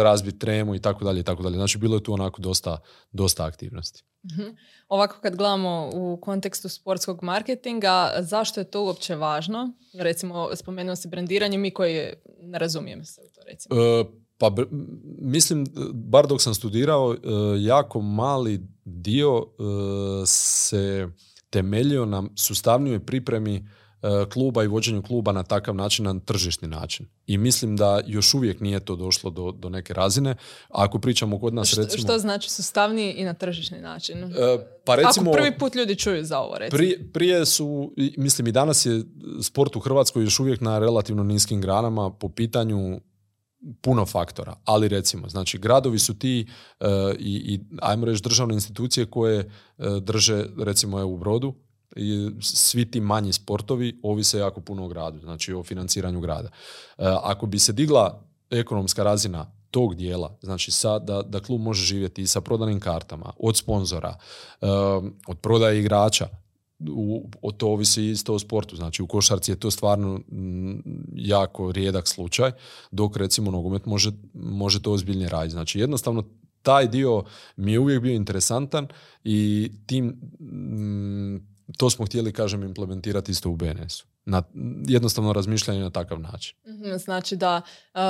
razbiti tremu i tako dalje i tako dalje. Znači bilo je tu onako dosta, dosta aktivnosti. Mhm. Ovako kad gledamo u kontekstu sportskog marketinga, zašto je to uopće važno? Recimo, spomenuo si brendiranje, mi koji ne razumijemo se u to recimo. E, pa mislim, bar dok sam studirao, e, jako mali dio e, se temeljio na sustavnijoj pripremi E, kluba i vođenju kluba na takav način, na tržišni način. I mislim da još uvijek nije to došlo do, do neke razine. ako pričamo kod nas, recimo... Što znači sustavniji i na tržišni način? Pa recimo... Ako prvi put ljudi čuju za ovo, recimo. Prije, prije su, mislim i danas je sport u Hrvatskoj još uvijek na relativno niskim granama po pitanju puno faktora, ali recimo, znači gradovi su ti e, i, i ajmo reći državne institucije koje drže recimo u Brodu i svi ti manji sportovi ovise jako puno o gradu, znači o financiranju grada. E, ako bi se digla ekonomska razina tog dijela, znači sad da, da klub može živjeti i sa prodanim kartama, od sponzora, od prodaje igrača, u, o to ovisi isto o sportu. Znači u košarci je to stvarno jako rijedak slučaj, dok recimo nogomet može, može to ozbiljnije raditi. Znači jednostavno taj dio mi je uvijek bio interesantan i tim to smo htjeli, kažem, implementirati isto u BNS-u. Na, jednostavno razmišljanje na takav način. Mhm, znači da uh,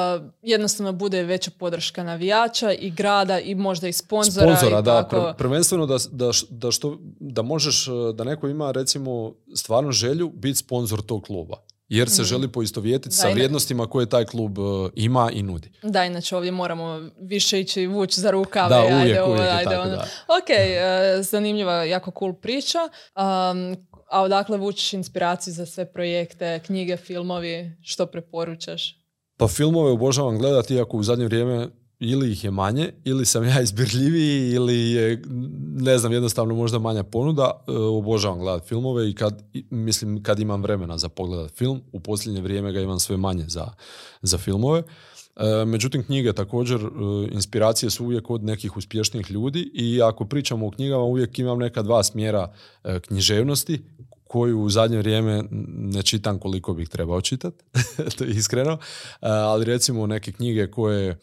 jednostavno bude veća podrška navijača i grada i možda i sponzora. Sponzora, i da. prvenstveno da, da, da, što, da možeš, uh, da neko ima recimo stvarno želju biti sponzor tog kluba jer se mm. želi poistovjetiti sa vrijednostima koje taj klub uh, ima i nudi. Da, inače ovdje moramo više ići vući za rukave. Da, uvijek, ajde, uvijek ajde, tako, ono. Ok, uh, zanimljiva, jako cool priča. Um, a odakle vučiš inspiraciju za sve projekte, knjige, filmovi, što preporučaš? Pa filmove obožavam gledati, iako u zadnje vrijeme ili ih je manje, ili sam ja izbirljiviji, ili je, ne znam, jednostavno možda manja ponuda. E, obožavam gledati filmove i kad, mislim, kad imam vremena za pogledat film, u posljednje vrijeme ga imam sve manje za, za filmove. E, međutim, knjige također, e, inspiracije su uvijek od nekih uspješnijih ljudi i ako pričamo o knjigama, uvijek imam neka dva smjera književnosti koju u zadnje vrijeme ne čitam koliko bih trebao čitati, *laughs* to je iskreno, ali recimo neke knjige koje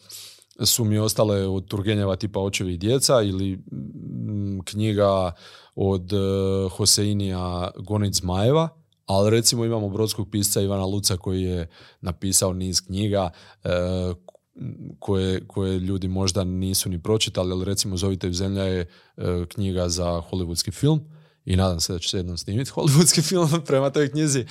su mi ostale od Turgenjeva tipa Očevi i djeca ili mm, knjiga od uh, Hoseinija Gonic Zmajeva, ali recimo imamo brodskog pisca Ivana Luca koji je napisao niz knjiga e, koje, koje ljudi možda nisu ni pročitali, ali recimo Zovite u zemlja je e, knjiga za hollywoodski film i nadam se da će se jednom snimiti hollywoodski *laughs* film prema toj knjizi.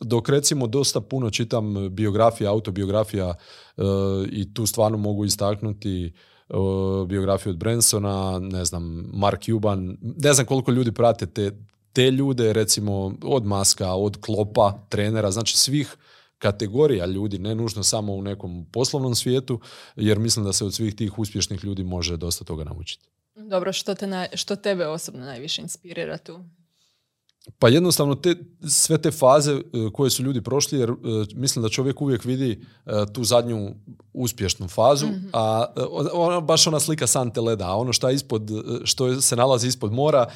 dok recimo dosta puno čitam biografija, autobiografija e, i tu stvarno mogu istaknuti e, biografiju od Bransona, ne znam, Mark Cuban, ne znam koliko ljudi prate te, te ljude, recimo od Maska, od Klopa, trenera, znači svih kategorija ljudi, ne nužno samo u nekom poslovnom svijetu, jer mislim da se od svih tih uspješnih ljudi može dosta toga naučiti. Dobro, što, te što tebe osobno najviše inspirira tu? Pa jednostavno te, sve te faze e, koje su ljudi prošli, jer e, mislim da čovjek uvijek vidi e, tu zadnju uspješnu fazu, mhm. a ona, baš ona slika sante leda, a ono što, ispod, što se nalazi ispod mora,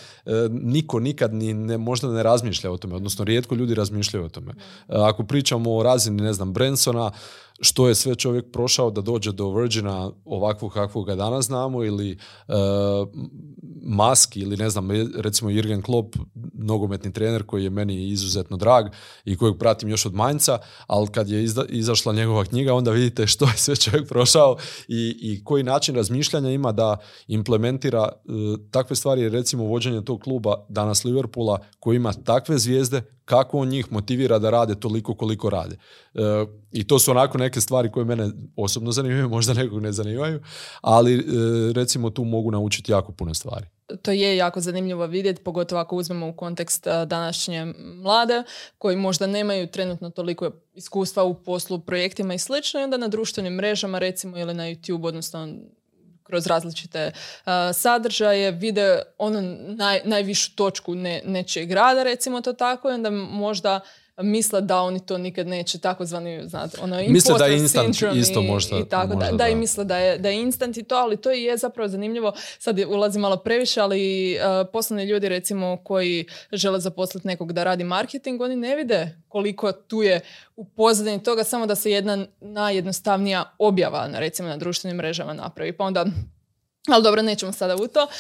niko nikad ni ne, možda ne razmišlja o tome, odnosno rijetko ljudi razmišljaju o tome. Ako pričamo o razini, ne znam, Bransona, što je sve čovjek prošao da dođe do Virgina ovakvog kakvog ga danas znamo ili uh, Maski ili ne znam recimo Jürgen Klopp nogometni trener koji je meni izuzetno drag i kojeg pratim još od Manjca, ali kad je izašla njegova knjiga onda vidite što je sve čovjek prošao i, i koji način razmišljanja ima da implementira e, takve stvari recimo vođenje tog kluba danas Liverpoola koji ima takve zvijezde kako on njih motivira da rade toliko koliko rade. E, I to su onako neke stvari koje mene osobno zanimaju, *laughs* možda nekog ne zanimaju, ali e, recimo tu mogu naučiti jako puno stvari. To je jako zanimljivo vidjeti, pogotovo ako uzmemo u kontekst e, današnje mlade, koji možda nemaju trenutno toliko iskustva u poslu, projektima i slično, i onda na društvenim mrežama recimo ili na YouTube, odnosno kroz različite sadržaje vide ono naj, najvišu točku ne, nečijeg rada, recimo to tako, i onda možda misle da oni to nikad neće takozvani znate ono misle da je instant isto možda, i tako da, da, i misle da je, da je instant i to ali to je zapravo zanimljivo. Sad ulazi malo previše ali uh, poslovni ljudi recimo koji žele zaposliti nekog da radi marketing oni ne vide koliko tu je u pozadini toga samo da se jedna najjednostavnija objava na, recimo na društvenim mrežama napravi. Pa onda ali dobro, nećemo sada u to uh,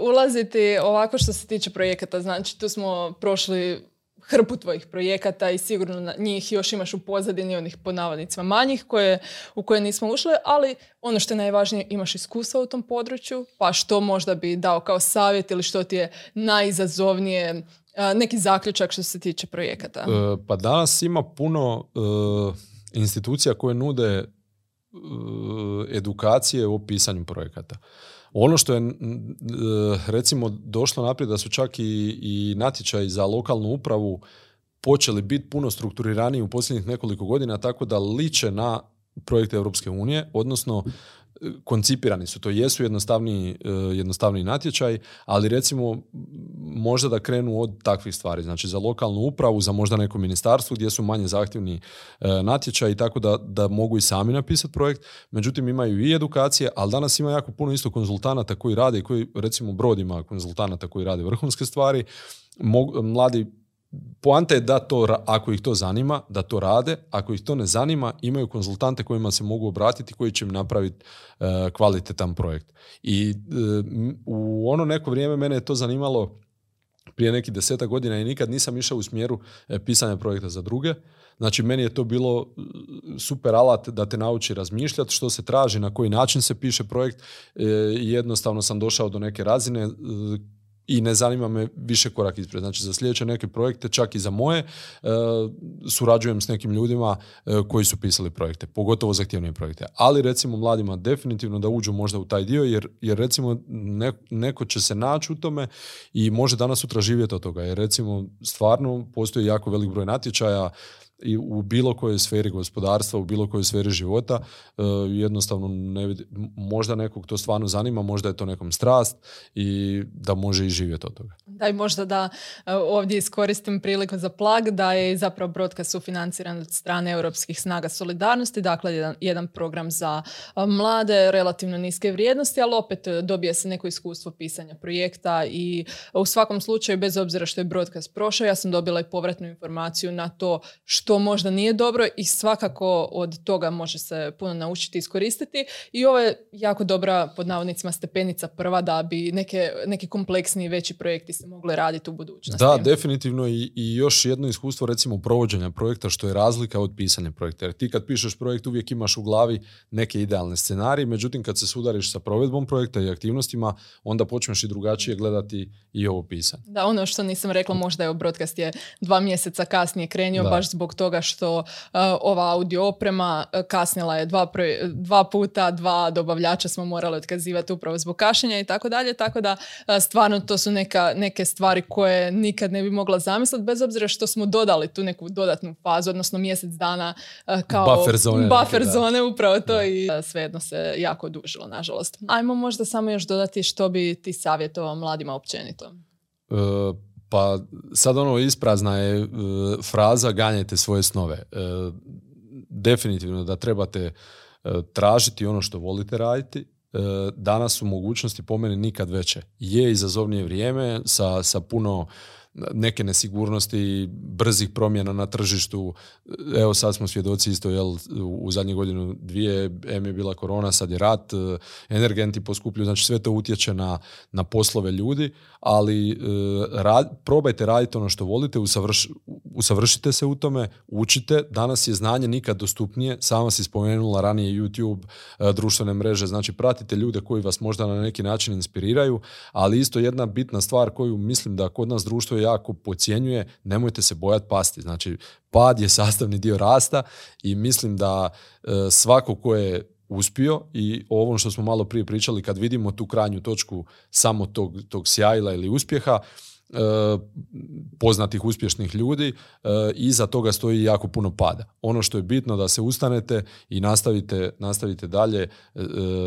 ulaziti. Ovako što se tiče projekata, znači tu smo prošli hrpu tvojih projekata i sigurno na njih još imaš u pozadini onih pod navodnicima manjih koje, u koje nismo ušli, ali ono što je najvažnije imaš iskustva u tom području, pa što možda bi dao kao savjet ili što ti je najizazovnije neki zaključak što se tiče projekata? E, pa danas ima puno e, institucija koje nude e, edukacije u pisanju projekata. Ono što je recimo došlo naprijed da su čak i, i natječaji za lokalnu upravu počeli biti puno strukturiraniji u posljednjih nekoliko godina tako da liče na projekte Europske unije, odnosno koncipirani su. To jesu jednostavni, e, jednostavni natječaj, ali recimo možda da krenu od takvih stvari. Znači za lokalnu upravu, za možda neko ministarstvo gdje su manje zahtjevni e, natječaji, tako da, da mogu i sami napisati projekt. Međutim, imaju i edukacije, ali danas ima jako puno isto konzultanata koji rade, koji recimo brodima konzultanata koji rade vrhunske stvari. mladi Poanta je da to, ako ih to zanima, da to rade. Ako ih to ne zanima, imaju konzultante kojima se mogu obratiti koji će im napraviti e, kvalitetan projekt. I e, u ono neko vrijeme mene je to zanimalo prije nekih deseta godina i nikad nisam išao u smjeru e, pisanja projekta za druge. Znači, meni je to bilo super alat da te nauči razmišljati što se traži, na koji način se piše projekt. jednostavno sam došao do neke razine i ne zanima me više korak ispred. Znači za sljedeće neke projekte, čak i za moje, e, surađujem s nekim ljudima e, koji su pisali projekte, pogotovo zahtjevnije projekte. Ali recimo mladima definitivno da uđu možda u taj dio jer, jer recimo neko će se naći u tome i može danas sutra živjeti od toga. Jer recimo stvarno postoji jako velik broj natječaja i u bilo kojoj sferi gospodarstva, u bilo kojoj sferi života, e, jednostavno ne vidi, možda nekog to stvarno zanima, možda je to nekom strast i da može i živjeti od toga. Da i možda da e, ovdje iskoristim priliku za plag da je zapravo Brodka sufinanciran od strane Europskih snaga solidarnosti, dakle jedan, jedan program za e, mlade, relativno niske vrijednosti, ali opet dobije se neko iskustvo pisanja projekta i u svakom slučaju, bez obzira što je broadcast prošao, ja sam dobila i povratnu informaciju na to što možda nije dobro i svakako od toga može se puno naučiti i iskoristiti. I ovo je jako dobra, pod navodnicima, stepenica prva da bi neke, neki kompleksniji veći projekti se mogli raditi u budućnosti. Da, definitivno i, i još jedno iskustvo recimo provođenja projekta što je razlika od pisanja projekta. Jer ti kad pišeš projekt uvijek imaš u glavi neke idealne scenarije, međutim kad se sudariš sa provedbom projekta i aktivnostima, onda počneš i drugačije gledati i ovo pisanje. Da, ono što nisam rekla možda je broadcast je dva mjeseca kasnije krenio baš zbog toga što uh, ova audio oprema uh, kasnila je dva, dva puta, dva dobavljača smo morali otkazivati upravo zbog kašenja i tako dalje, tako da uh, stvarno to su neka, neke stvari koje nikad ne bi mogla zamisliti, bez obzira što smo dodali tu neku dodatnu fazu, odnosno mjesec dana kao buffer zone, buffer zone upravo to i svejedno se jako odužilo, nažalost. Ajmo možda samo još dodati što bi ti savjetovao mladima općenito. Pa sad ono isprazna je e, fraza ganjajte svoje snove. E, definitivno da trebate e, tražiti ono što volite raditi. Danas su mogućnosti po meni nikad veće. Je izazovnije vrijeme sa, sa puno neke nesigurnosti, brzih promjena na tržištu. Evo sad smo svjedoci isto jel, u zadnjih godinu dvije, M je bila korona, sad je rat, energenti poskupljuju, znači sve to utječe na, na poslove ljudi, ali e, rad, probajte raditi ono što volite, usavrš, usavršite se u tome, učite. Danas je znanje nikad dostupnije, sama si spomenula ranije YouTube, e, društvene mreže, znači pratite ljude koji vas možda na neki način inspiriraju, ali isto jedna bitna stvar koju mislim da kod nas društvo jako pocijenjuje, nemojte se bojati pasti. Znači, pad je sastavni dio rasta i mislim da e, svako ko je uspio i o ovom što smo malo prije pričali, kad vidimo tu krajnju točku samo tog, tog sjajla ili uspjeha, e, poznatih uspješnih ljudi, e, iza toga stoji jako puno pada. Ono što je bitno da se ustanete i nastavite, nastavite dalje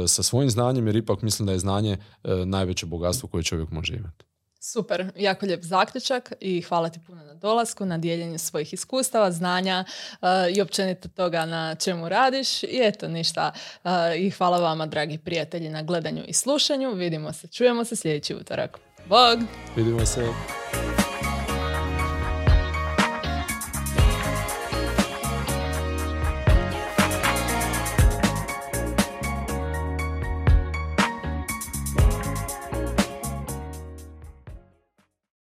sa svojim znanjem, jer ipak mislim da je znanje najveće bogatstvo koje čovjek može imati. Super, jako lijep zaključak i hvala ti puno na dolasku, na dijeljenju svojih iskustava, znanja uh, i općenito toga na čemu radiš. I eto, ništa. Uh, I hvala vama, dragi prijatelji, na gledanju i slušanju. Vidimo se, čujemo se sljedeći utorak. Bog! Vidimo se.